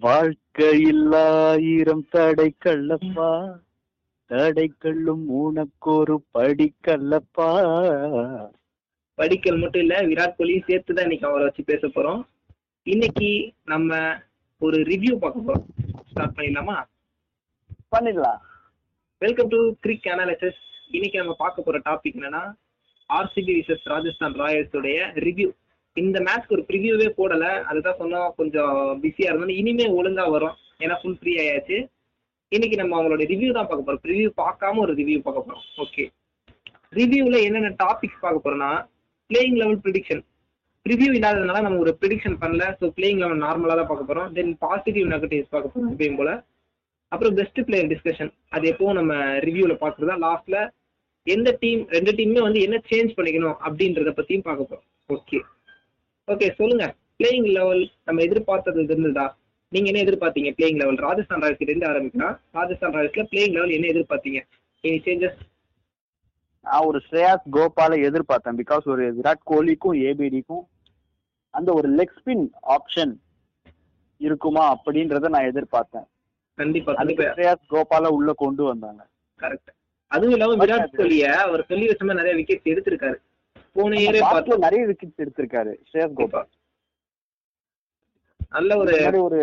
வாழ்க்கையில் ஆயிரம் தடைக்கல்லப்பா. தடைக்கல்லும் உனக்கொரு படிக்கல்லப்பா. படிக்கல் மட்டும் இல்ல விராட் கோலியும் சேர்த்து தான் இன்னைக்கு அவரை வச்சு பேச போறோம். இன்னைக்கு நம்ம ஒரு ரிவ்யூ பார்க்க போறோம். ஸ்டார்ட் பண்ணிடலாமா? பண்ணிடலாம். வெல்கம் டு கிரிக் அனாலிசிஸ் இன்னைக்கு நம்ம பார்க்க போற டாபிக் என்னன்னா ஆர்சிபி விசஸ் ராஜஸ்தான் ராயல்ஸ் உடைய ரிவ்யூ இந்த மேட்ச்க்கு ஒரு ப்ரிவியூவே போடல. அதுதான் சொன்னோம் கொஞ்சம் பிஸியா இருந்தோம். இனிமே ஒழுங்கா வரும். ஏன்னா ஃபுல் ஃப்ரீ ஆயாச்சு. இன்னைக்கு நம்ம அவங்களோட ரிவ்யூ தான் பார்க்க போறோம். ரிவ்யூ பார்க்காம ஒரு ரிவ்யூ பார்க்க போறோம். ஓகே ரிவ்யூல என்னென்ன டாபிக்ஸ் பார்க்க போறோம்னா பிளேயிங் லெவல் ப்ரிடிக்ஷன் ரிவ்யூ இல்லாததுனால நம்ம ஒரு ப்ரிடிக்ஷன் பண்ணல. ஸோ பிளேயிங் லெவல் நார்மலாக தான் பார்க்க போறோம். தென் பாசிட்டிவ் நெகட்டிவ்ஸ் பார்க்க போறோம். எப்பயும் போல. அப்புறம் பெஸ்ட் பிளேயர் டிஸ்கஷன் அது எப்பவும் நம்ம ரிவ்யூல பாக்குறதா லாஸ்ட்ல எந்த டீம் ரெண்டு டீமுமே வந்து என்ன சேஞ்ச் பண்ணிக்கணும் அப்படின்றத பத்தியும் பார்க்க போறோம். ஓகே ஓகே சொல்லுங்க. பிளேயிங் லெவல் நம்ம எதிர்பார்த்தது இருந்ததா? நீங்க என்ன எதிர்பார்த்தீங்க? பிளேயிங் லெவல் ராஜஸ்தான் ராயல்ஸ் இருந்து ஆரம்பிக்கலாம் ராஜஸ்தான் ராயல்ஸ்ல பிளேயிங் லெவல் என்ன எதிர்பார்த்தீங்க? எனி சேஞ்சஸ் நான் ஒரு ஸ்ரேயாஸ் கோபால எதிர்பார்த்தேன். பிகாஸ் ஒரு விராட் கோலிக்கும் ஏபிடிக்கும் அந்த ஒரு லெக் ஸ்பின் ஆப்ஷன் இருக்குமா அப்படின்றத நான் எதிர்பார்த்தேன். கண்டிப்பா அதுக்கு ஸ்ரேயாஸ் கோபால உள்ள கொண்டு வந்தாங்க. கரெக்ட் அதுவும் இல்லாம விராட் கோலிய அவர் சொல்லி வச்ச நிறைய விக்கெட்ஸ் எடுத்திருக்காரு. போன இயரே பாஸ்ல பார்த்தோம் நிறைய விக்கெட்ஸ் எடுத்திருக்காரு ஸ்ரேயாஸ் கோபால் நல்ல ஒரு ஒரு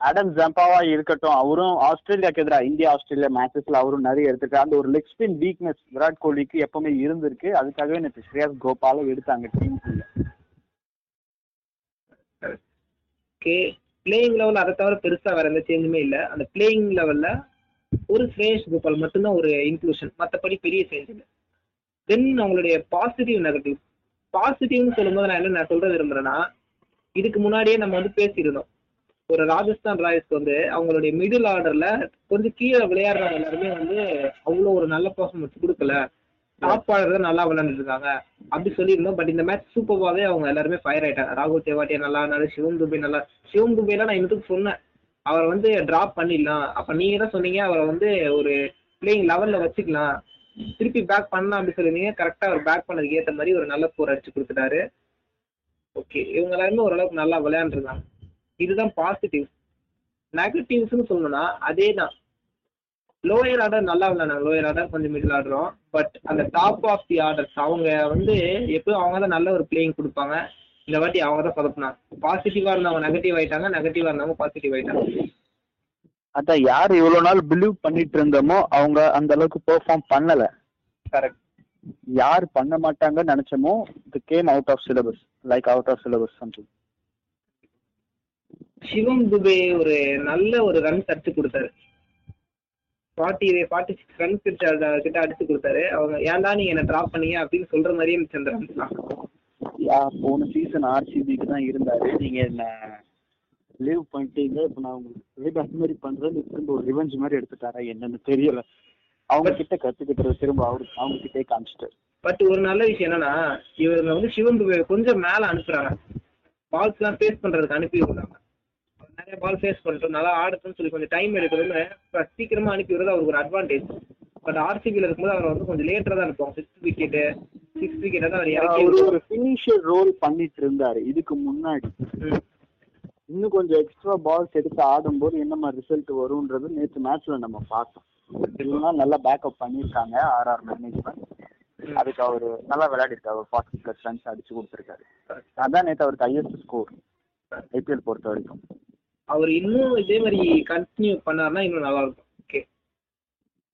அடம் ஜம்பாவா இருக்கட்டும் அவரும் ஆஸ்திரேலியாக்கு எதிராக இந்தியா ஆஸ்திரேலியா மேட்சஸ்ல அவரும் நிறைய எடுத்திருக்காரு. அந்த ஒரு லெக் ஸ்பின் வீக்னஸ் விராட் கோலிக்கு எப்பவுமே இருந்திருக்கு. அதுக்காகவே நேற்று ஸ்ரேயாஸ் கோபால எடுத்தாங்க டீமுக்குள்ள ஓகே பிளேயிங் லெவல் அதை தவிர பெருசா வேற எந்த சேஞ்சுமே இல்ல. அந்த பிளேயிங் லெவல்ல ஒரு ஸ்ரேஷ் கோபால் மட்டும்தான் ஒரு இன்க்ளூஷன் மத்தபடி பெரிய சேஞ்ச் இல்லை. தென் அவங்களுடைய பாசிட்டிவ் நெகட்டிவ் பாசிட்டிவ்னு சொல்லும்போது நான் என்ன நான் சொல்ற விரும்புறேன்னா இதுக்கு முன்னாடியே நம்ம வந்து பேசியிருந்தோம். ஒரு ராஜஸ்தான் ராயல்ஸ் வந்து அவங்களுடைய மிடில் ஆர்டர்ல கொஞ்சம் கீழே விளையாடுறவங்க எல்லாருமே வந்து அவ்வளோ ஒரு நல்ல பர்ஃபார்மன்ஸ் கொடுக்கல. டாப் ஆர்டர் தான் நல்லா விளையாண்டுட்டு இருக்காங்க அப்படி சொல்லியிருந்தோம். பட் இந்த மேட்ச் சூப்பர்வாவே அவங்க எல்லாருமே ஃபயர் ஆயிட்டாங்க. ராகுல் தேவாட்டியா நல்லா ஆனாரு சிவம் துபே நல்லா சிவம் துபேலாம் நான் இன்னத்துக்கு சொன்னேன். அவரை வந்து டிராப் பண்ணிடலாம். அப்ப நீங்க தான் சொன்னீங்க? அவரை வந்து ஒரு பிளேயிங் லெவல்ல வச்சுக்கலாம். திருப்பி பேக் பண்ணலாம் அப்படி சொல்லியிருந்தீங்க கரெக்டா அவர் பேக் பண்ணதுக்கு ஏத்த மாதிரி ஒரு நல்ல ஸ்கோர் அடிச்சு கொடுத்துட்டாரு. ஓகே இவங்க எல்லாருமே ஓரளவுக்கு நல்லா விளையாண்டுருந்தாங்க இதுதான் பாசிட்டிவ் நெகட்டிவ்ஸ்னு சொல்லணும்னா அதே தான். லோயர் ஆர்டர் நல்லா விளையாடுறாங்க. லோயர் ஆர்டர் கொஞ்சம் மிடில் ஆடுறோம் பட் அந்த டாப் ஆஃப் தி ஆர்டர்ஸ் அவங்க வந்து எப்பவும் அவங்க தான் நல்ல ஒரு பிளேயிங் கொடுப்பாங்க. இந்த வாட்டி அவங்க தான் சொதப்பினாங்க. பாசிட்டிவா இருந்தவங்க நெகட்டிவ் ஆயிட்டாங்க. நெகட்டிவா இருந்தவங்க பாசிட்டிவ் ஆயிட்டாங்க. அதான் யார் இவ்வளவு நாள் பிலீவ் பண்ணிட்டு இருந்தோமோ அவங்க அந்த அளவுக்கு பெர்ஃபார்ம் பண்ணல. கரெக்ட் யார் பண்ண மாட்டாங்கன்னு நினைச்சோமோ இது game out of syllabus like out of syllabus something Shivam Dube ஒரு நல்ல ஒரு ரன்ஸ் அடிச்சு கொடுத்தாரு. ஃபார்ட்டி ஃபார்ட்டி சிக்ஸ் ரன்ஸ் கிட்ட அடிச்சு கொடுத்தாரு. அவங்க ஏன்டா நீங்க என்ன டிராப் பண்ணீங்க அப்படின்னு சொல்ற மாதிரியே இருந்துச்சு அந்த ரன்ஸ் போன சீசன் ஆர்சிபிக்கு தான் இருந்தாரு. நீங்க என்ன லீவ் பண்ணிட்டீங்க இப்போ நான் உங்களுக்கு அந்த மாதிரி பண்றது திரும்ப ஒரு ரிவெஞ்ச் மாதிரி எடுத்துட்டாரா என்னன்னு தெரியல. அவங்க கிட்ட கத்துக்கிட்டது திரும்ப அவரு அவங்க கிட்டே காமிச்சிட்டாரு. பட் ஒரு நல்ல விஷயம் என்னன்னா இவங்க வந்து துபே கொஞ்சம் மேல அனுப்புறாங்க. பால்ஸ் எல்லாம் ஃபேஸ் பண்றதுக்கு அனுப்பி விடுறாங்க. நிறைய பால் ஃபேஸ் பண்ணிட்டோம் நல்லா ஆடுறதுன்னு சொல்லி கொஞ்சம் டைம் எடுக்கிறதுன்னு சீக்கிரமா அனுப்பி விடுறது அவருக்கு ஒரு அட்வான்டேஜ் பட் ஆர்சிபியில் இருக்கும்போது அவர் வந்து கொஞ்சம் லேட்டரா தான் அனுப்புவாங்க. சிக்ஸ் விக்கெட்டு சிக்ஸ் விக்கெட்டை தான் அவர் இறக்கி. ஒரு ஃபினிஷர் ரோல் பண்ணிட்டு இருந்தாரு. இதுக்கு முன்னாடி. இன்னும் கொஞ்சம் எக்ஸ்ட்ரா பால்ஸ் எடுத்து ஆடும்போது என்ன மாதிரி ரிசல்ட் வரும்ன்றது நேற்று மேட்ச்ல நம்ம பார்த்தோம். இல்லைன்னா நல்லா பேக்கப் பண்ணியிருக்காங்க ஆர்ஆர் மேனேஜ்மெண்ட் அதுக்கு அவரு நல்லா விளையாடிருக்காரு. ஒரு ஃபார்ட்டி பிளஸ் ரன்ஸ் அடிச்சு கொடுத்துருக்காரு. அதான் நேற்று அவருக்கு ஹையஸ்ட் ஸ்கோர் ஐபிஎல் பொறுத்த வரைக்கும். அவர் இன்னும் இதே மாதிரி கண்டினியூ பண்ணாருன்னா இன்னும் நல்லா இருக்கும். ஓகே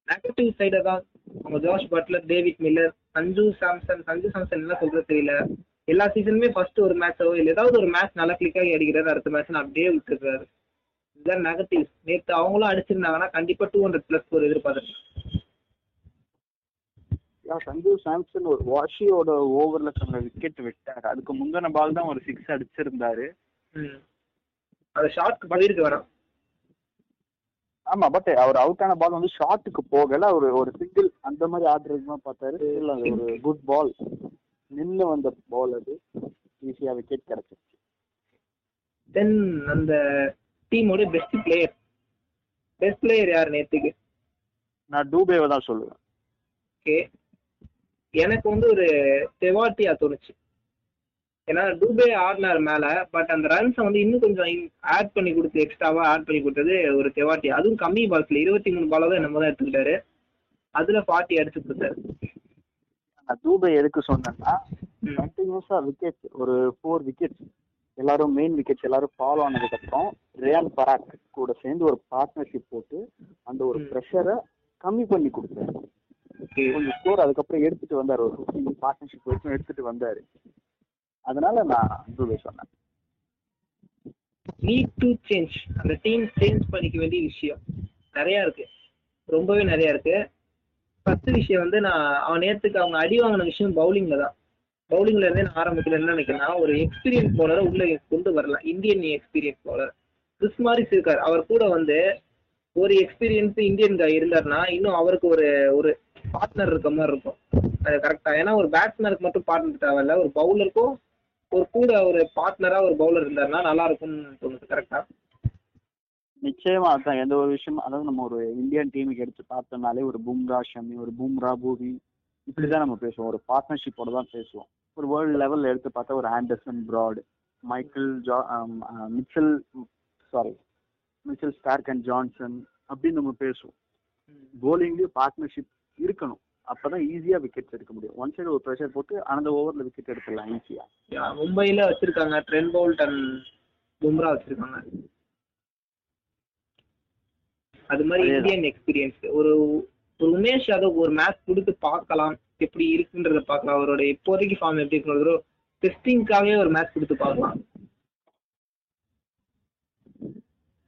நெகட்டிவ் சைடை தான். அவங்க Jos Buttler David Miller Sanju Samson Sanju Samson என்ன சொல்றது தெரியல. எல்லா சீசனுமே ஃபர்ஸ்ட் ஒரு மேட்சோ இல்லை ஏதாவது ஒரு மேட்ச் நல்லா கிளிக் ஆகி அடிக்கிறாரு அடுத்த மேட்ச் அப்படியே விட்டுறாரு இதுதான் நெகட்டிவ் நேற்று அவங்களும் அடிச்சிருந்தாங்கன்னா கண்டிப்பா டூ ஹண்ட்ரட் பிளஸ் ஸ்கோர் எதிர்பார்த்துருக்கேன் யா, சஞ்சு சாம்சன் ஒரு வாஷியோட ஓவர்ல சொன்ன விக்கெட் விட்டாரு. அதுக்கு முந்தின பால் தான் ஒரு சிக்ஸ் அடிச்சிருந்தாரு. ம். அந்த ஷார்ட்க்கு போயிருக்கு வேணாம். ஆமா பட் அவர் அவுட் ஆன பால் வந்து ஷாட்டுக்கு போகல. ஒரு ஒரு சிங்கிள் அந்த மாதிரி ஆடுறதுமா பார்த்தாரு. அது ஒரு குட் பால் நின்னு வந்த பால் அது ஈஸியா விக்கெட் கிடைச்சிருச்சு. தென் அந்த டீமோட பெஸ்ட் பிளேயர் பெஸ்ட் பிளேயர் யார் நேத்துக்கு? நான் டூபேவை தான் சொல்லுவேன். ஓகே எனக்கு வந்து ஒரு தெவாட்டியா தோணுச்சு. ஏன்னா டூபே ஆடினார் மேல பட் அந்த ரன்ஸை வந்து இன்னும் கொஞ்சம் ஆட் பண்ணி கொடுத்து எக்ஸ்ட்ராவா ஆட் பண்ணி கொடுத்தது ஒரு தெவாட்டி அதுவும் கம்மி பால்ஸ்ல இருபத்தி மூணு பால தான் என்னமோ தான் எடுத்துக்கிட்டாரு. அதுல ஃபார்ட்டி அடிச்சு கொடுத்தாரு. நான் தூபை எதுக்கு சொன்னேன்னா. கண்டினியூஸா விக்கெட் ஒரு ஃபோர் விக்கெட்ஸ் எல்லாரும் மெயின் விக்கெட்ஸ் எல்லாரும் ஃபாலோ ஆனதுக்கு அப்புறம் ரியான் பராக் கூட சேர்ந்து ஒரு பார்ட்னர்ஷிப் போட்டு அந்த ஒரு. ப்ரெஷரை கம்மி பண்ணி கொடுத்தாரு. கொஞ்சம் ஸ்கோர் அதுக்கப்புறம் எடுத்துட்டு வந்தாரு. ஒரு ஃபிஃப்டீன் பார்ட்னர்ஷிப் வரைக்கும் எடுத்துட்டு வந்தாரு. அதனால நான் தூபை சொன்னேன். நீட் டு சேஞ்ச் அந்த டீம் சேஞ்ச் பண்ணிக்க வேண்டிய விஷயம். நிறைய இருக்கு. ரொம்பவே நிறைய இருக்கு. ஃபர்ஸ்ட் விஷயம் வந்து நான் அவன் நேத்துக்கு அவங்க அடி வாங்கின விஷயம் பவுலிங்ல தான். பவுலிங்ல இருந்தே நான் ஆரம்பிக்கல என்ன நினைக்கிறேன்னா ஒரு எக்ஸ்பீரியன்ஸ் பவுலரை உள்ள கொண்டு வரலாம். Indian experience bowler Chris Morris இருக்கார். அவர் கூட வந்து ஒரு எக்ஸ்பீரியன்ஸ் இந்தியன் guy இருந்தாருன்னா இன்னும் அவருக்கு ஒரு ஒரு பார்ட்னர் இருக்க மாதிரி இருக்கும். அது கரெக்டா ஏன்னா ஒரு பேட்ஸ்மேனுக்கு மட்டும் பார்ட்னர் தேவையில்ல ஒரு பவுலருக்கும் ஒரு கூட ஒரு பார்ட்னரா ஒரு பவுலர் இருந்தாருன்னா நல்லா இருக்கும்னு தோணுது. கரெக்டா நிச்சயமா அதான். எந்த ஒரு விஷயம் அதாவது நம்ம ஒரு இந்தியன் டீமுக்கு எடுத்து பார்த்தோம்னாலே ஒரு பும்ரா ஷமி ஒரு பும்ரா பூவி இப்படிதான் நம்ம பேசுவோம். ஒரு பார்ட்னர்ஷிப்போட தான் பேசுவோம். ஒரு வேர்ல்டு லெவல்ல எடுத்து பார்த்தா ஒரு Anderson Broad Michael Jha Mitchell sorry Mitchell Starc and Johnson அப்படின்னு நம்ம பேசுவோம். போலிங்லயும் பார்ட்னர்ஷிப் இருக்கணும். அப்பதான் ஈஸியா விக்கெட்ஸ் எடுக்க முடியும். ஒன் சைடு ஒரு ப்ரெஷர் போட்டு அந்த ஓவர்ல விக்கெட் எடுத்துடலாம் ஈஸியா மும்பைல வச்சிருக்காங்க ட்ரென் போல்ட் அண்ட் பும்ரா வச்சிருக்காங்க. அது மாதிரி. இந்தியன் எக்ஸ்பீரியன்ஸ் ஒரு ஒரு உமேஷ் யாதவ் ஒரு மேட்ச் கொடுத்து பார்க்கலாம் எப்படி இருக்குன்றத பார்க்கலாம். அவரோட இப்போதைக்கு ஃபார்ம் எப்படி இருக்கிறதோ டெஸ்டிங்காகவே ஒரு மேட்ச் கொடுத்து பார்க்கலாம்.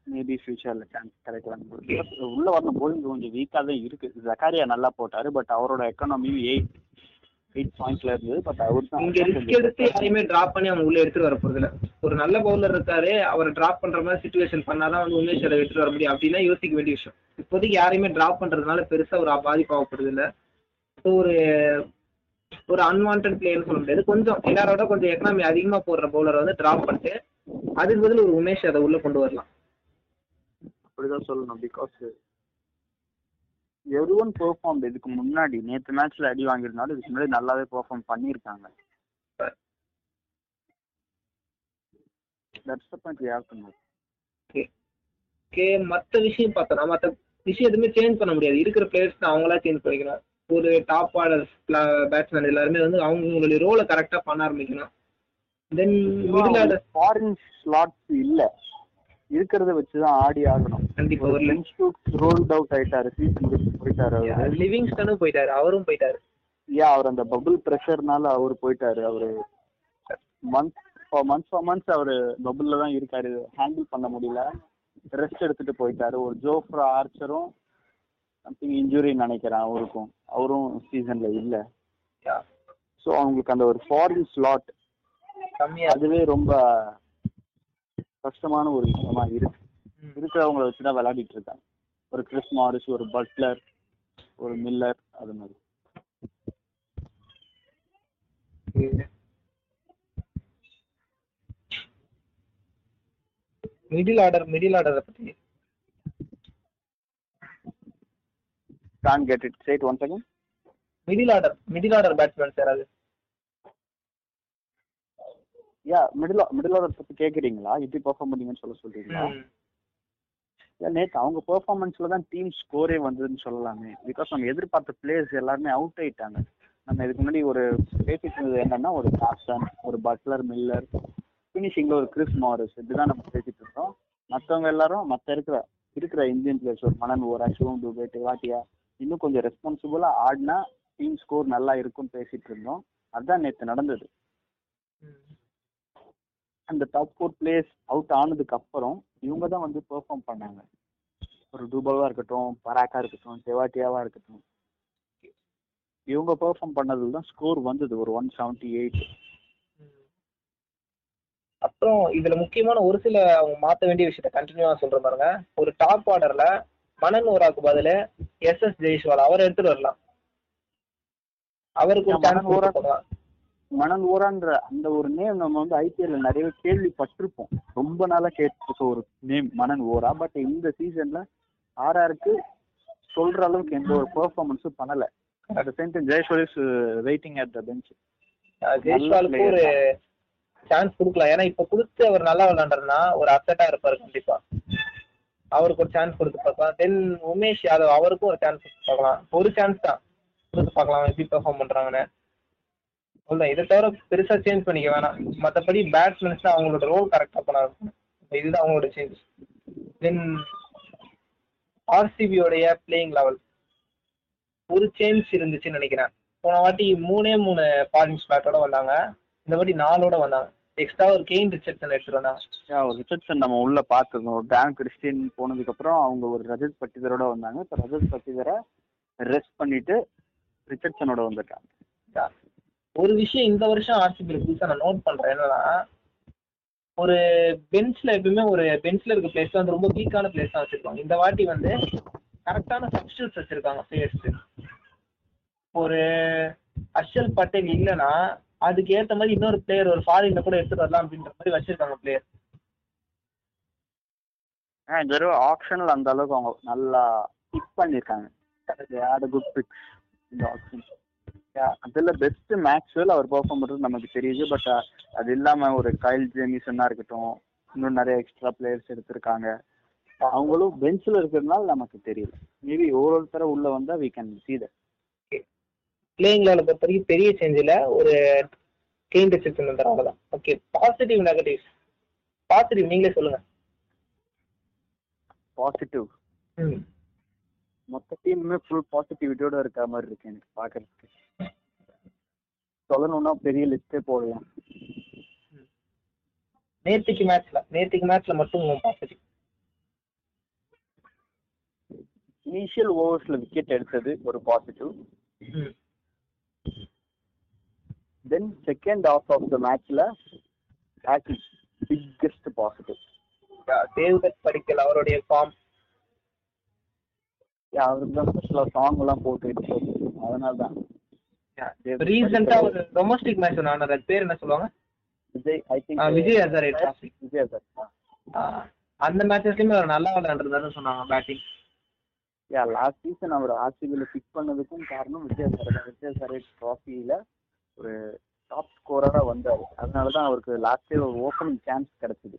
மேபி ஃபியூச்சர்ல சான்ஸ் கிடைக்கலாம். உள்ள வரணும் போலிங் கொஞ்சம் வீக்கா தான் இருக்கு. ஜக்காரியா நல்லா போட்டாரு பட் அவரோட எக்கனாமி எயிட் எயிட் பாயிண்ட்ல இருந்தது பட் அவர் தான் இங்க ரிஸ்க் எடுத்து யாரையுமே டிராப் பண்ணி அவங்க உள்ள எடுத்துட்டு வர போறது இல்ல ஒரு நல்ல பவுலர் இருக்காரு அவரை டிராப் பண்ற மாதிரி சுச்சுவேஷன் பண்ணாதான் வந்து உமேஷ் யாதவ் எடுத்துட்டு வர முடியும் அப்படின்னா யோசிக்க வேண்டிய விஷயம். இப்போதைக்கு யாரையுமே டிராப் பண்றதுனால பெருசா ஒரு பாதிப்பு ஆகப்படுது இல்ல ஸோ ஒரு ஒரு அன்வான்ட் பிளேயர்னு சொல்ல முடியாது. கொஞ்சம் எல்லாரோட கொஞ்சம் எக்கனாமி அதிகமா போடுற பவுலரை வந்து டிராப் பண்ணிட்டு அதுக்கு பதில் ஒரு உமேஷ் அதை உள்ள கொண்டு வரலாம். அப்படிதான் சொல்லணும் பிகாஸ் எவ்ரி ஒன் பெர்ஃபார்ம் இதுக்கு முன்னாடி நேத்து மேட்ச்ல அடி வாங்கியிருந்தாலும் இதுக்கு முன்னாடி நல்லாவே பெர்ஃபார்ம் பண்ணியிருக்காங்க. That's the point we have to know okay மத்த விஷயம் பார்த்தோம்னா மத்த விஷயம் எதுவுமே சேஞ்ச் பண்ண முடியாது. இருக்கிற பிளேயர்ஸ் அவங்களா சேஞ்ச் பண்ணிக்கணும். ஒரு டாப் ஆர்டர் பேட்ஸ்மேன் எல்லாருமே வந்து அவங்களுடைய ரோலை கரெக்டா பண்ண ஆரம்பிக்கணும். Then middle order foreign slots இல்ல. இருக்கிறத வச்சுதான் ஆடி ஆகணும். ரோல்ட் அவுட் ஆயிட்டாரு சீசன் போயிட்டாரு லிவிங்ஸ்டனும் போயிட்டாரு அவரும் போயிட்டாரு. ஏன் அவர் அந்த பபுள் ப்ரெஷர்னால அவர் போயிட்டாரு அவரு மந்த் மந்த்ஸ் ஃபார் மந்த்ஸ் அவரு பபுள்ல தான் இருக்காரு. ஹேண்டில் பண்ண முடியல. ரெஸ்ட் எடுத்துட்டு போயிட்டாரு. ஒரு ஜோஃப்ரா ஆர்ச்சரும் சம்திங் இன்ஜுரி நினைக்கிறேன் அவருக்கும். அவரும் சீசன்ல இல்ல. ஸோ அவங்களுக்கு அந்த ஒரு ஃபாரின் ஸ்லாட் அதுவே ரொம்ப கஷ்டமான ஒரு விஷயமா இருக்கு. இருக்கிறவங்கள வச்சு தான் விளையாடிட்டு இருக்காங்க. ஒரு கிறிஸ் மாரிஸ் ஒரு பட்லர் ஒரு மில்லர் அது மாதிரி. மிடில் ஆர்டர் மிடில் ஆர்டரை பத்தி. Can get it said one second middle order middle order batsman sir அது. யா மிடில் மிடில் ஆர்டர் பத்தி கேக்குறீங்களா? எப்படி பெர்ஃபார்ம் பண்ணீங்கன்னு சொல்ல சொல்றீங்களா? நேத்து அவங்க பெர்ஃபார்மன்ஸ்ல தான் டீம் ஸ்கோரே வந்ததுன்னு சொல்லலாமே. பிகாஸ் நம்ம எதிர்பார்த்த பிளேயர்ஸ் எல்லாருமே அவுட் ஆயிட்டாங்க. நம்ம இதுக்கு முன்னாடி ஒரு பேசிட்டு இருந்தது என்னன்னா ஒரு காப்டன் ஒரு பட்லர் மில்லர் ஃபினிஷிங்ல ஒரு கிறிஸ் மாரிஸ் இதுதான் நம்ம பேசிட்டு இருக்கோம் மத்தவங்க எல்லாரும் மத்த இருக்கிற இருக்கிற இந்தியன் பிளேயர்ஸ் ஒரு மனன் ஓரா சிவம் துபே டிவாட்டியா இன்னும் கொஞ்சம் ரெஸ்பான்சிபிளா ஆடினா டீம் ஸ்கோர் நல்லா இருக்கும்னு பேசிட்டு இருந்தோம் அதான் நேத்து நடந்தது. அந்த டாப் ஃபோர் பிளேயர்ஸ் அவுட் ஆனதுக்கு அப்புறம் இவங்க தான் வந்து பெர்ஃபார்ம் பண்ணாங்க. ஒரு டூபாவா இருக்கட்டும் பராக்கா இருக்கட்டும் தெவாட்டியாவா இருக்கட்டும். இவங்க பெர்ஃபார்ம் பண்ணதுல தான் ஸ்கோர் வந்தது ஒரு ஒன் செவன்டி எயிட் அப்புறம் இதுல முக்கியமான ஒரு சில அவங்க மாத்த வேண்டிய விஷயத்த கண்டினியூவா சொல்ற பாருங்க. ஒரு டாப் ஆர்டர்ல மனன் ஓராக்கு பதிலு எஸ் எஸ் ஜெய்ஸ்வால். அவர் எடுத்துட்டு வரலாம். அவருக்கு ஒரு சான்ஸ் மணல் ஓரான்ற அந்த ஒரு நேம் நம்ம வந்து ஐபிஎல்ல நிறைய கேள்விப்பட்டிருப்போம். ரொம்ப நாளா கேட்டிருக்க ஒரு நேம் மணன் ஓரா. பட் இந்த சீசன்ல ஆர்ஆருக்கு சொல்ற அளவுக்கு எந்த ஒரு பெர்ஃபார்மன்ஸும் பண்ணல. At the same time Jaiswal is waiting at the bench ஜெய்ஸ்வாலுக்கு ஒரு சான்ஸ் கொடுக்கலாம். ஏன்னா இப்ப கொடுத்து அவர் நல்லா விளையாண்டாருன்னா ஒரு அப்செட்டா இருப்பாரு கண்டிப்பா. அவருக்கு ஒரு சான்ஸ் கொடுத்து பார்க்கலாம். தென் உமேஷ் யாதவ் அவருக்கும் ஒரு சான்ஸ் கொடுத்து பார்க்கலாம். ஒரு சான்ஸ் தான். கொடுத்து பார்க்கலாம். எப்படி பெர்ஃபார்ம் பண்றாங்கன்னு. அவ்வளவுதான். இதை தவிர பெருசா சேஞ்ச் பண்ணிக்க வேணாம். மற்றபடி பேட்ஸ்மேன்ஸ் தான் அவங்களோட ரோல் கரெக்டா பண்ண இருக்கும் இதுதான் அவங்களோட சேஞ்ச் தென் ஆர்சிபியோடைய பிளேயிங் லெவல் ஒரு சேஞ்ச் இருந்துச்சுன்னு நினைக்கிறேன். போன வாட்டி மூணே மூணு பாலிங்ஸ் பேட்டோட வந்தாங்க. இந்த வாட்டி நாலோட வந்தாங்க. எக்ஸ்ட்ரா ஒரு கெயின் ரிச்சர்ட்சன் Yeah, ஒரு ரிச்சர்ட்சன் நம்ம உள்ள பார்த்துருந்தோம் டேன் கிறிஸ்டின் போனதுக்கு அப்புறம் அவங்க ஒரு ரஜத் பட்டிதரோட வந்தாங்க. இப்போ ரஜத் பட்டிதரை ரெஸ்ட் பண்ணிட்டு ரிச்சர்ட்சனோட வந்துட்டாங்க ஒரு விஷயம் இந்த வருஷம் ஆர்சிபியில் புதுசாக நான் நோட் பண்றேன். என்னன்னா ஒரு பெஞ்ச்ல எப்பயுமே ஒரு பெஞ்ச்ல இருக்க பிளேஸ் வந்து ரொம்ப வீக்கான பிளேஸ் தான் வச்சிருப்பாங்க. இந்த வாட்டி வந்து கரெக்டான சப்ஸ்டியூட்ஸ் வச்சிருக்காங்க பிளேயர்ஸ் ஒரு அர்ஷல் பட்டேல் இல்லைன்னா அதுக்கு ஏத்த மாதிரி இன்னொரு பிளேயர் ஒரு ஃபாரின்ல கூட எடுத்துட்டு வரலாம் அப்படின்ற மாதிரி வச்சிருக்காங்க பிளேயர் ஆ இந்த தடவை ஆப்ஷனில் அந்த அளவுக்கு அவங்க நல்லா பிக் பண்ணியிருக்காங்க ஆட் குட் பிக்ஸ் இந்த ஆப்ஷன் அதில் பெஸ்ட் மேக்ஸ்வெல் அவர் பெர்ஃபார்ம் நமக்கு தெரியுது பட் அது இல்லாமல் ஒரு கைல் ஜேமிசன்னா இருக்கட்டும் இன்னும் நிறைய எக்ஸ்ட்ரா பிளேயர்ஸ் எடுத்திருக்காங்க. அவங்களும் பெஞ்சில் இருக்கிறதுனால நமக்கு தெரியல. மேபி ஒவ்வொருத்தர உள்ள வந்தால் we can see that. Playing லெவலை பொறுத்த வரைக்கும் பெரிய சேஞ்சில் ஒரு கெயின் ரிச்சர்ட்சன் வந்துடும் அவ்வளோதான் ஓகே பாசிட்டிவ் நெகட்டிவ்ஸ் பாசிட்டிவ் நீங்களே சொல்லுங்க. பாசிட்டிவ் மொத்த டீமுமே ஃபுல் பாசிட்டிவிட்டியோட இருக்க மாதிரி இருக்கு எனக்கு பார்க்கறதுக்கு சொல்லணும்னா பெரிய லிஸ்ட்டே போடலாம். நேத்திக்கு மேட்ச்ல நேத்திக்கு மேட்ச்ல மட்டும் பாசிட்டிவ் இனிஷியல் ஓவர்ஸ்ல விக்கெட் எடுத்தது ஒரு positive then second off off the மேட்ச்ல batting biggest positive Devdutt Padikkal அவருடைய ஃபார்ம் அவருக்கு தான் ஸ்பெஷலாக சாங் எல்லாம் போட்டுக்கிட்டு அதனால தான். ரீசெண்டா ஒரு டொமஸ்டிக் மேட்ச் ஒன்று ஆனார் அது பேர் என்ன சொல்லுவாங்க? Vijay I think Vijay Hazare trophy Vijay sir அந்த மேட்சஸ்லயுமே அவர் நல்லா விளையாண்டுருந்தாருன்னு சொன்னாங்க பேட்டிங் யா லாஸ்ட் சீசன் அவர் ஆர்சிபியில் பிக் பண்ணதுக்கும் காரணம் விஜய் சார் தான். விஜய் சார் ட்ராஃபியில் ஒரு டாப் ஸ்கோரராக வந்தார். அதனால தான் அவருக்கு லாஸ்ட் இயர் ஒரு ஓப்பனிங் சான்ஸ் கிடைச்சிது.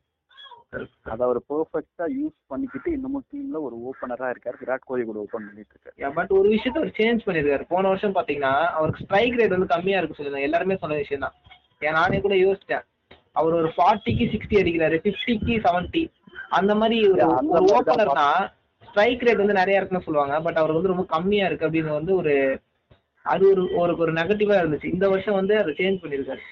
அதை அவர் பெர்ஃபெக்டாக யூஸ் பண்ணிக்கிட்டு இன்னமும் டீம்ல ஒரு ஓப்பனராக இருக்கார். விராட் கோலி கூட ஓப்பன் பண்ணிட்டு இருக்காரு. பட் ஒரு விஷயத்த அவர் சேஞ்ச் பண்ணிருக்காரு. போன வருஷம் பாத்தீங்கன்னா அவருக்கு ஸ்ட்ரைக் ரேட் வந்து கம்மியா இருக்கு சொல்லுங்க எல்லாருமே சொன்ன விஷயம் தான். ஏன் நானே கூட யோசிச்சேன். அவர் ஒரு ஃபார்ட்டிக்கு சிக்ஸ்டி அடிக்கிறாரு. ஃபிஃப்டிக்கு செவன்ட்டி அந்த மாதிரி ஒரு ஓப்பனர்னா ஸ்ட்ரைக் ரேட் வந்து நிறைய இருக்குன்னு சொல்லுவாங்க. பட் அவர் வந்து ரொம்ப கம்மியா இருக்கு அப்படின்னு வந்து ஒரு அது ஒரு ஒரு ஒரு நெகட்டிவா இருந்துச்சு. இந்த வருஷம் வந்து அதை சேஞ்ச் பண்ணிருக்காரு.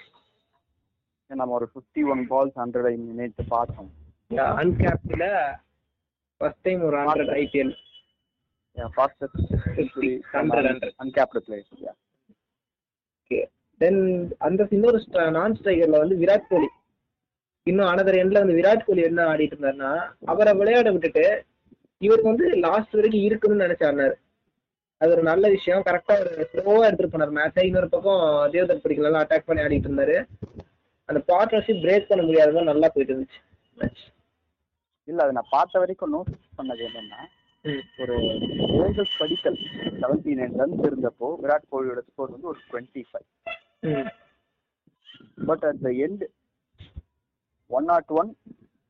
நம்ம ஒரு ஃபிஃப்டி ஒன் பால்ஸ் ஹண்ட்ரட் நேற்று பார்த்தோம். அன்கேப்ல ஃபர்ஸ்ட் டைம் ஒரு hundred IPL fastest century 100, 100. Uncapped player then அந்த இன்னொரு நான் ஸ்ட்ரைக்கர்ல வந்து விராட் கோலி. இன்னும் அனதர் எண்ட்ல வந்து விராட் கோலி என்ன ஆடிட்டு இருந்தாருன்னா அவரை விளையாட விட்டுட்டு இவருக்கு வந்து லாஸ்ட் வரைக்கும் இருக்கணும்னு நினைச்சாருனாரு அது ஒரு நல்ல விஷயம். கரெக்டா ஒரு ஸ்லோவா எடுத்துட்டு போனார். மேட்சை இன்னொரு பக்கம் தேவதர் படிக்கலாம் அட்டாக் பண்ணி ஆடிட்டு இருந்தாரு. அந்த பார்ட்னர்ஷிப் பிரேக் பண்ண முடியாததான் நல்லா போயிட்டு இருந்துச்சு. மேட்ச் இல்ல அது நான் பார்த்த வரைக்கும் நோட்டீஸ் பண்ணது என்னன்னா ஒரு Devdutt Padikkal seventy nine runs இருந்தப்போ விராட் கோலியோட ஸ்கோர் வந்து ஒரு twenty five but at the end one not one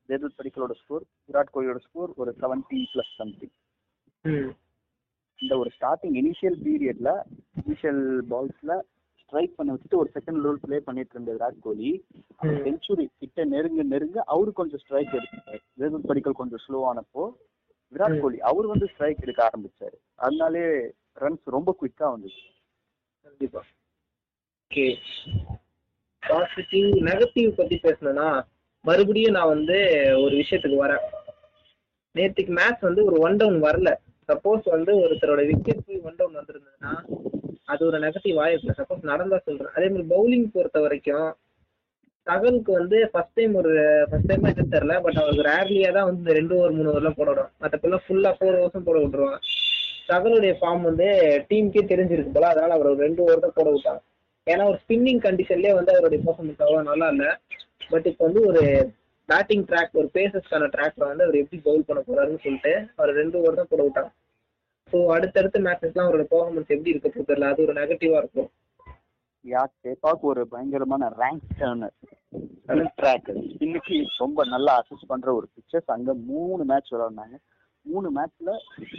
Devdutt படிக்கலோட score Virat கோலியோட ஸ்கோர் ஒரு செவன்டீன் பிளஸ் சம்திங் இந்த ஒரு ஸ்டார்டிங் இனிஷியல் பீரியட்ல இனிஷியல் பால்ஸ்ல ஸ்ட்ரைக் பண்ண வச்சுட்டு ஒரு செகண்ட் ரோல் ப்ளே பண்ணிட்டு இருந்த விராட் கோலி செஞ்சுரி கிட்ட நெருங்க நெருங்க அவரு கொஞ்சம் ஸ்ட்ரைக் எடுத்தாரு. தேவதத் படிக்கல் கொஞ்சம் ஸ்லோ ஆனப்போ விராட். கோலி அவர் வந்து ஸ்ட்ரைக் எடுக்க ஆரம்பிச்சாரு. அதனாலே ரன்ஸ் ரொம்ப குயிக்கா வந்துச்சு. கண்டிப்பா. ஓகே. பாசிட்டிவ் நெகட்டிவ் பத்தி பேசணும்னா மறுபடியும் நான் வந்து ஒரு விஷயத்துக்கு வரேன். நேற்றுக்கு மேட்ச் வந்து ஒரு ஒன் டவுன் வரல. சப்போஸ் வந்து ஒருத்தரோட விக்கெட் போய் ஒன் டவுன் வந்திருந்ததுன்னா அது ஒரு நெகட்டிவ் ஆயிருக்கு சப்போஸ் நடந்தா சொல்றேன். அதே மாதிரி பவுலிங் பொறுத்த வரைக்கும் தகனுக்கு வந்து ஃபர்ஸ்ட் டைம் ஒரு ஃபர்ஸ்ட் டைம் எடுத்து தெரில பட் அவருக்கு ரேர்லியா தான் வந்து இந்த ரெண்டு ஓவர் மூணு ஓவர்லாம் போட விடும் மற்றப்பெல்லாம் ஃபுல்லா ஃபோர் ஓவர்ஸும் போட விட்டுருவான் தகனுடைய ஃபார்ம் வந்து டீமுக்கே தெரிஞ்சிருக்கு போல அதனால அவர் ஒரு ரெண்டு ஓவர் தான் போட விட்டாங்க ஏன்னா ஒரு ஸ்பின்னிங் கண்டிஷன்லேயே வந்து அவருடைய பர்ஃபார்மன்ஸ் அவ்வளோ நல்லா இல்லை. பட் இப்போ வந்து ஒரு பேட்டிங் ட்ராக் ஒரு பேசஸ்க்கான ட்ராக்ல வந்து அவர் எப்படி பவுல் பண்ண போறாருன்னு சொல்லிட்டு அவர் ரெண்டு ஓவர் தான் போட விட்டாங்க ஸோ அடுத்தடுத்த மேட்சஸ்லாம் அவரோட பெர்ஃபார்மன்ஸ் எப்படி இருக்க தெரியல. அது ஒரு நெகட்டிவா இருக்கும். யா சேப்பாக்கு ஒரு பயங்கரமான ரேங்க் டர்னர் ட்ராக் இன்னைக்கு ரொம்ப நல்லா அசிஸ்ட் பண்ற ஒரு பிக்சர்ஸ் அங்க மூணு மேட்ச் விளையாடினாங்க. மூணு மேட்ச்ல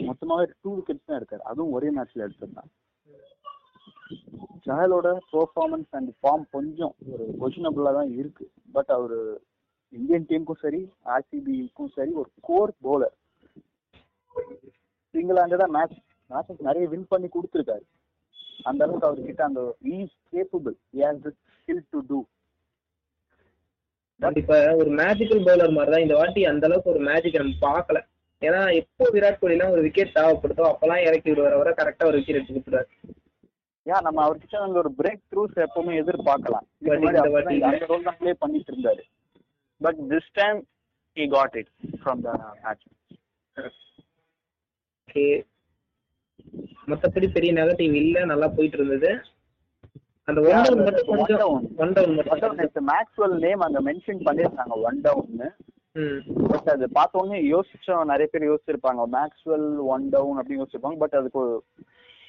மொத்தமாவே டூ விக்கெட்ஸ் தான் எடுத்தாரு. அதுவும் ஒரே மேட்ச்ல எடுத்திருந்தாங்க சஹலோட பெர்ஃபார்மன்ஸ் அண்ட் ஃபார்ம் கொஞ்சம் ஒரு கொஷினபிளா தான் இருக்கு. பட் அவரு இந்தியன் டீமுக்கும் சரி ஆர்சிபிக்கும் சரி ஒரு கோர் போலர் சிங்கிள் ஹேண்டடா மேட்ச் மேட்சஸ் நிறைய வின் பண்ணி கொடுத்துருக்காரு. அந்த அளவுக்கு அவர்கிட்ட அந்த is capable skill to do கண்டிப்பா ஒரு மேஜிக்கல் பவுலர் மாதிரி தான் இந்த வாட்டி அந்த அளவுக்கு ஒரு மேஜிக் நம்ம பார்க்கல. ஏன்னா எப்போ விராட் கோலிலாம் ஒரு விக்கெட் தேவைப்படுதோ அப்பெல்லாம் இறக்கி விடுவார். அவரை கரெக்டா ஒரு விக்கெட் எடுத்து கொடுத்துருவாரு ஏன் நம்ம அவர்கிட்ட அந்த ஒரு பிரேக் த்ரூஸ் எப்பவுமே எதிர்பார்க்கலாம். அந்த ரோல் தான் ப்ளே பண்ணிட்டு இருந்தாரு. But this time he got it from the match okay. மத்தபடி பெரிய நெகட்டிவ் இல்ல நல்லா போயிட்டு இருந்தது அந்த ஒன் டவுன் மட்டும் கொஞ்சம் ஒன் டவுன் மட்டும் மேக்ஸ்வெல் நேம் அங்க மென்ஷன் பண்ணிருக்காங்க ஒன் டவுன்னு ம். பட் அது பார்த்த உடனே யோசிச்சோம் நிறைய பேர் யோசிச்சிருப்பாங்க மேக்ஸ்வெல் ஒன் டவுன் அப்படின்னு யோசிச்சிருப்பாங்க பட் அதுக்கு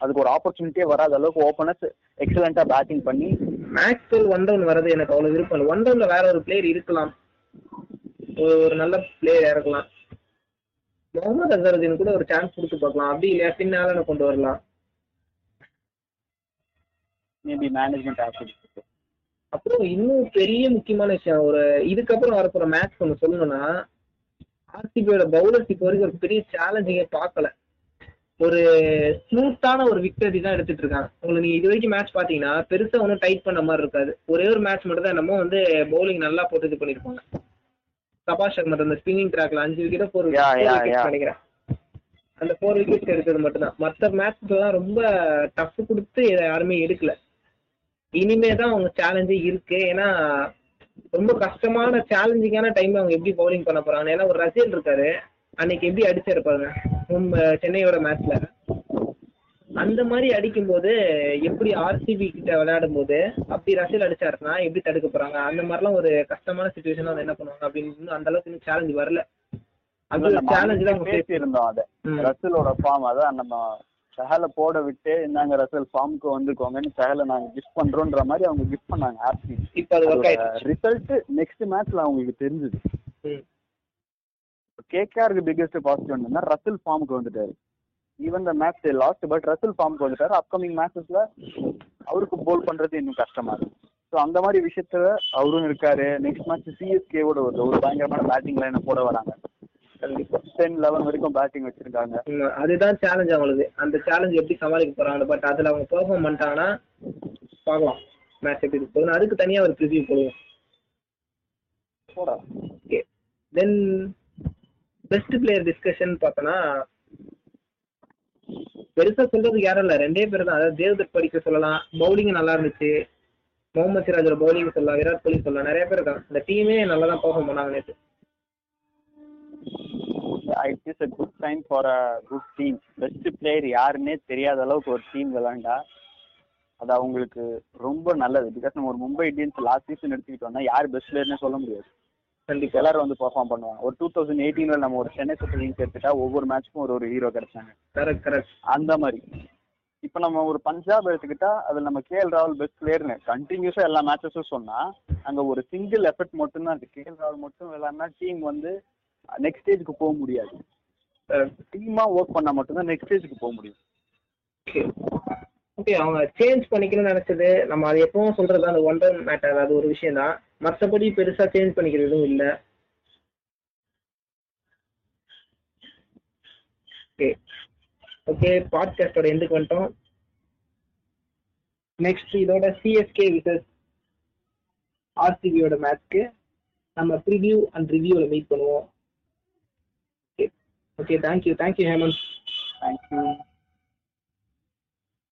அதுக்கு ஒரு ஆப்பர்ச்சுனிட்டியே வராத அளவுக்கு ஓப்பனர்ஸ் எக்ஸலண்டா பேட்டிங் பண்ணி மேக்ஸ்வெல் ஒன் டவுன் வர்றது எனக்கு அவ்வளவு விருப்பம் இல்லை. ஒன் டவுன்ல வேற ஒரு பிளேயர் இருக்கலாம். ஒரு ஒரு நல்ல பிளேயர் இறக்கலாம். முகமது அசருதீன் கூட ஒரு சான்ஸ் கொடுத்து பார்க்கலாம். அப்படி இல்லையா? பின்னால கொண்டு வரலாம். மேபி மேனேஜ்மெண்ட் ஆக்டிவிட்டி அப்புறம் இன்னும் பெரிய முக்கியமான விஷயம் ஒரு இதுக்கப்புறம் வரப்போற மேட்ச் ஒன்று சொல்லணும்னா ஆர்சிபியோட பவுலர்ஸ் இப்போ வரைக்கும் ஒரு பெரிய சேலஞ்சிங்கே பார்க்கல. ஒரு ஸ்மூத்தான ஒரு விக்டரி தான் எடுத்துட்டு இருக்காங்க. உங்களுக்கு நீங்க இது வரைக்கும் மேட்ச் பாத்தீங்கன்னா பெருசா ஒன்றும் டைட் பண்ண மாதிரி இருக்காது. ஒரே ஒரு மேட்ச் மட்டும் தான் நம்ம வந்து பவுலிங் நல்லா போட்டு இது பண்ணிருப்பாங்க சபாஷ் சர்மர் அந்த ஸ்பின்னிங் ட்ராக்ல அஞ்சு விக்கெட்டோ ஃபோர் விக்கெட். நினைக்கிறேன் அந்த ஃபோர் விக்கெட்ஸ் எடுத்தது மட்டும்தான். மற்ற மேட்ச்லாம் ரொம்ப டஃப் கொடுத்து யாருமே எடுக்கல. இனிமே தான் அவங்க சேலஞ்சே இருக்கு. ஏன்னா ரொம்ப கஷ்டமான சேலஞ்சிங்கான டைம் அவங்க எப்படி பவுலிங் பண்ண போறாங்க. ஏன்னா ஒரு ரசிகன் இருக்காரு. அன்னைக்கு எப்படி அடிச்சிருப்பாங்க சென்னையோட மேட்ச்ல அந்த மாதிரி அடிக்கும்போது எப்படி ஆர்சிபி கிட்ட விளையாடும் போது அப்படி ரசிகல் அடிச்சாருன்னா எப்படி தடுக்க போறாங்க? அந்த மாதிரிலாம் ஒரு கஷ்டமான சுச்சுவேஷன் வந்து என்ன பண்ணுவாங்க அப்படின்னு அந்த அளவுக்கு இன்னும் சேலஞ்ச் வரல. அது சேலஞ்ச் தான் அவங்க face பேசி இருந்தோம் அதை. ரசலோட ஃபார்ம் அதான் நம்ம சஹல போட விட்டு இந்தாங்க ரசல் ஃபார்முக்கு வந்துக்கோங்கன்னு சஹல நாங்க கிஃப்ட் பண்றோம்ன்ற மாதிரி அவங்க கிஃப்ட் பண்ணாங்க ஆர்சி இப்போ அது ரிசல்ட் நெக்ஸ்ட் மேட்ச்ல அவங்களுக்கு தெரிஞ்சது. கேகேஆருக்கு பிக்கெஸ்ட் பாசிட்டிவ் என்னன்னா ரசல் ஃபார்முக்கு வந்துட்டாரு. Even the match lost but Russell ஃபார்முக்கு வந்துட்டாரு அப்கமிங் மேட்சஸ்ல அவருக்கு போல் பண்றது இன்னும் கஷ்டமா இருக்கு. ஸோ அந்த மாதிரி விஷயத்துல அவரும் இருக்காரு. நெக்ஸ்ட் மேட்ச் சிஎஸ்கேவோட வருது ஒரு பயங்கரமான பேட்டிங் லைனை போட வராங்க. டென் லெவன் வரைக்கும் பேட்டிங் வச்சிருக்காங்க. அதுதான் சேலஞ்ச் அவங்களுக்கு அந்த சேலஞ்ச் எப்படி சமாளிக்க போறாங்க பட் அதுல அவங்க பெர்ஃபார்ம் பண்ணிட்டாங்கன்னா பார்க்கலாம். மேட்ச் எப்படி இருக்கு அதுக்கு தனியா ஒரு ப்ரிவியூ போடுவோம். போடா. Okay then best player discussion பார்த்தோன்னா பெருசா சொல்றதுக்கு யாரும் இல்ல. ரெண்டே பேர் தான். அதாவது தேவ்தத் படிக்க சொல்லலாம். பவுலிங் நல்லா இருந்துச்சு. முகமது சிராஜோட பவுலிங் சொல்லலாம். விராட் கோலி சொல்லலாம். நிறைய பேர் தான் இந்த டீமே நல்லா தான் பர்ஃபார்ம் பண்ணாங்க நேற்று it is a good sign for a good team best player யாருன்னே தெரியாத அளவுக்கு ஒரு டீம் விளாண்டா அது அவங்களுக்கு ரொம்ப நல்லது. பிகாஸ் நம்ம ஒரு மும்பை இந்தியன்ஸ் லாஸ்ட் சீசன் எடுத்துக்கிட்டோம்னா யார் பெஸ்ட் பிளேயர்னே சொல்ல முடியாது. கண்டிப்பா. எல்லாரும் வந்து பெர்ஃபார்ம் பண்ணுவாங்க. ஒரு டூ தௌசண்ட் எயிட்டீன்ல நம்ம ஒரு சென்னை சூப்பர் கிங்ஸ் எடுத்துட்டா ஒவ்வொரு மேட்ச்க்கும் ஒரு ஒரு ஹீரோ கிடைச்சாங்க. கரெக்ட் கரெக்ட் அந்த மாதிரி. இப்போ நம்ம ஒரு பஞ்சாப் எடுத்துக்கிட்டா அதுல நம்ம கேஎல் ராகுல் பெஸ்ட் பிளேயர்னு கண்டினியூஸா எல்லா மேட்சஸும் சொன்னா அங்க ஒரு சிங்கிள் எஃபெக்ட் மட்டும் தான் இருக்கு கேஎல் ராகுல் மட்டும் விளையாடினா டீம் வந்து நெக்ஸ்ட் ஸ்டேஜ்க்கு போக முடியாது. டீமா ஒர்க் பண்ணா மட்டும்தான் நெக்ஸ்ட் ஸ்டேஜ்க்கு போக முடியும். ஓகே அவங்க சேஞ்ச் பண்ணிக்கணும்னு நினைச்சது நம்ம அது எப்பவும் சொல்றது அந்த ஒன் மேட்டர் அது ஒரு விஷயம் தான் மற்றபடி பெருசா சேஞ்ச் பண்ணிக்கிறது எதுவும் இல்லை. ஓகே ஓகே பாட்காஸ்டோட எண்டுக்கு வந்துட்டோம். நெக்ஸ்ட் இதோட சிஎஸ்கே விசஸ் ஆர்சிபியோட மேட்ச்க்கு நம்ம ப்ரிவியூ அண்ட் ரிவ்யூவில் மீட் பண்ணுவோம். Okay okay thank you thank you Hemanth thank you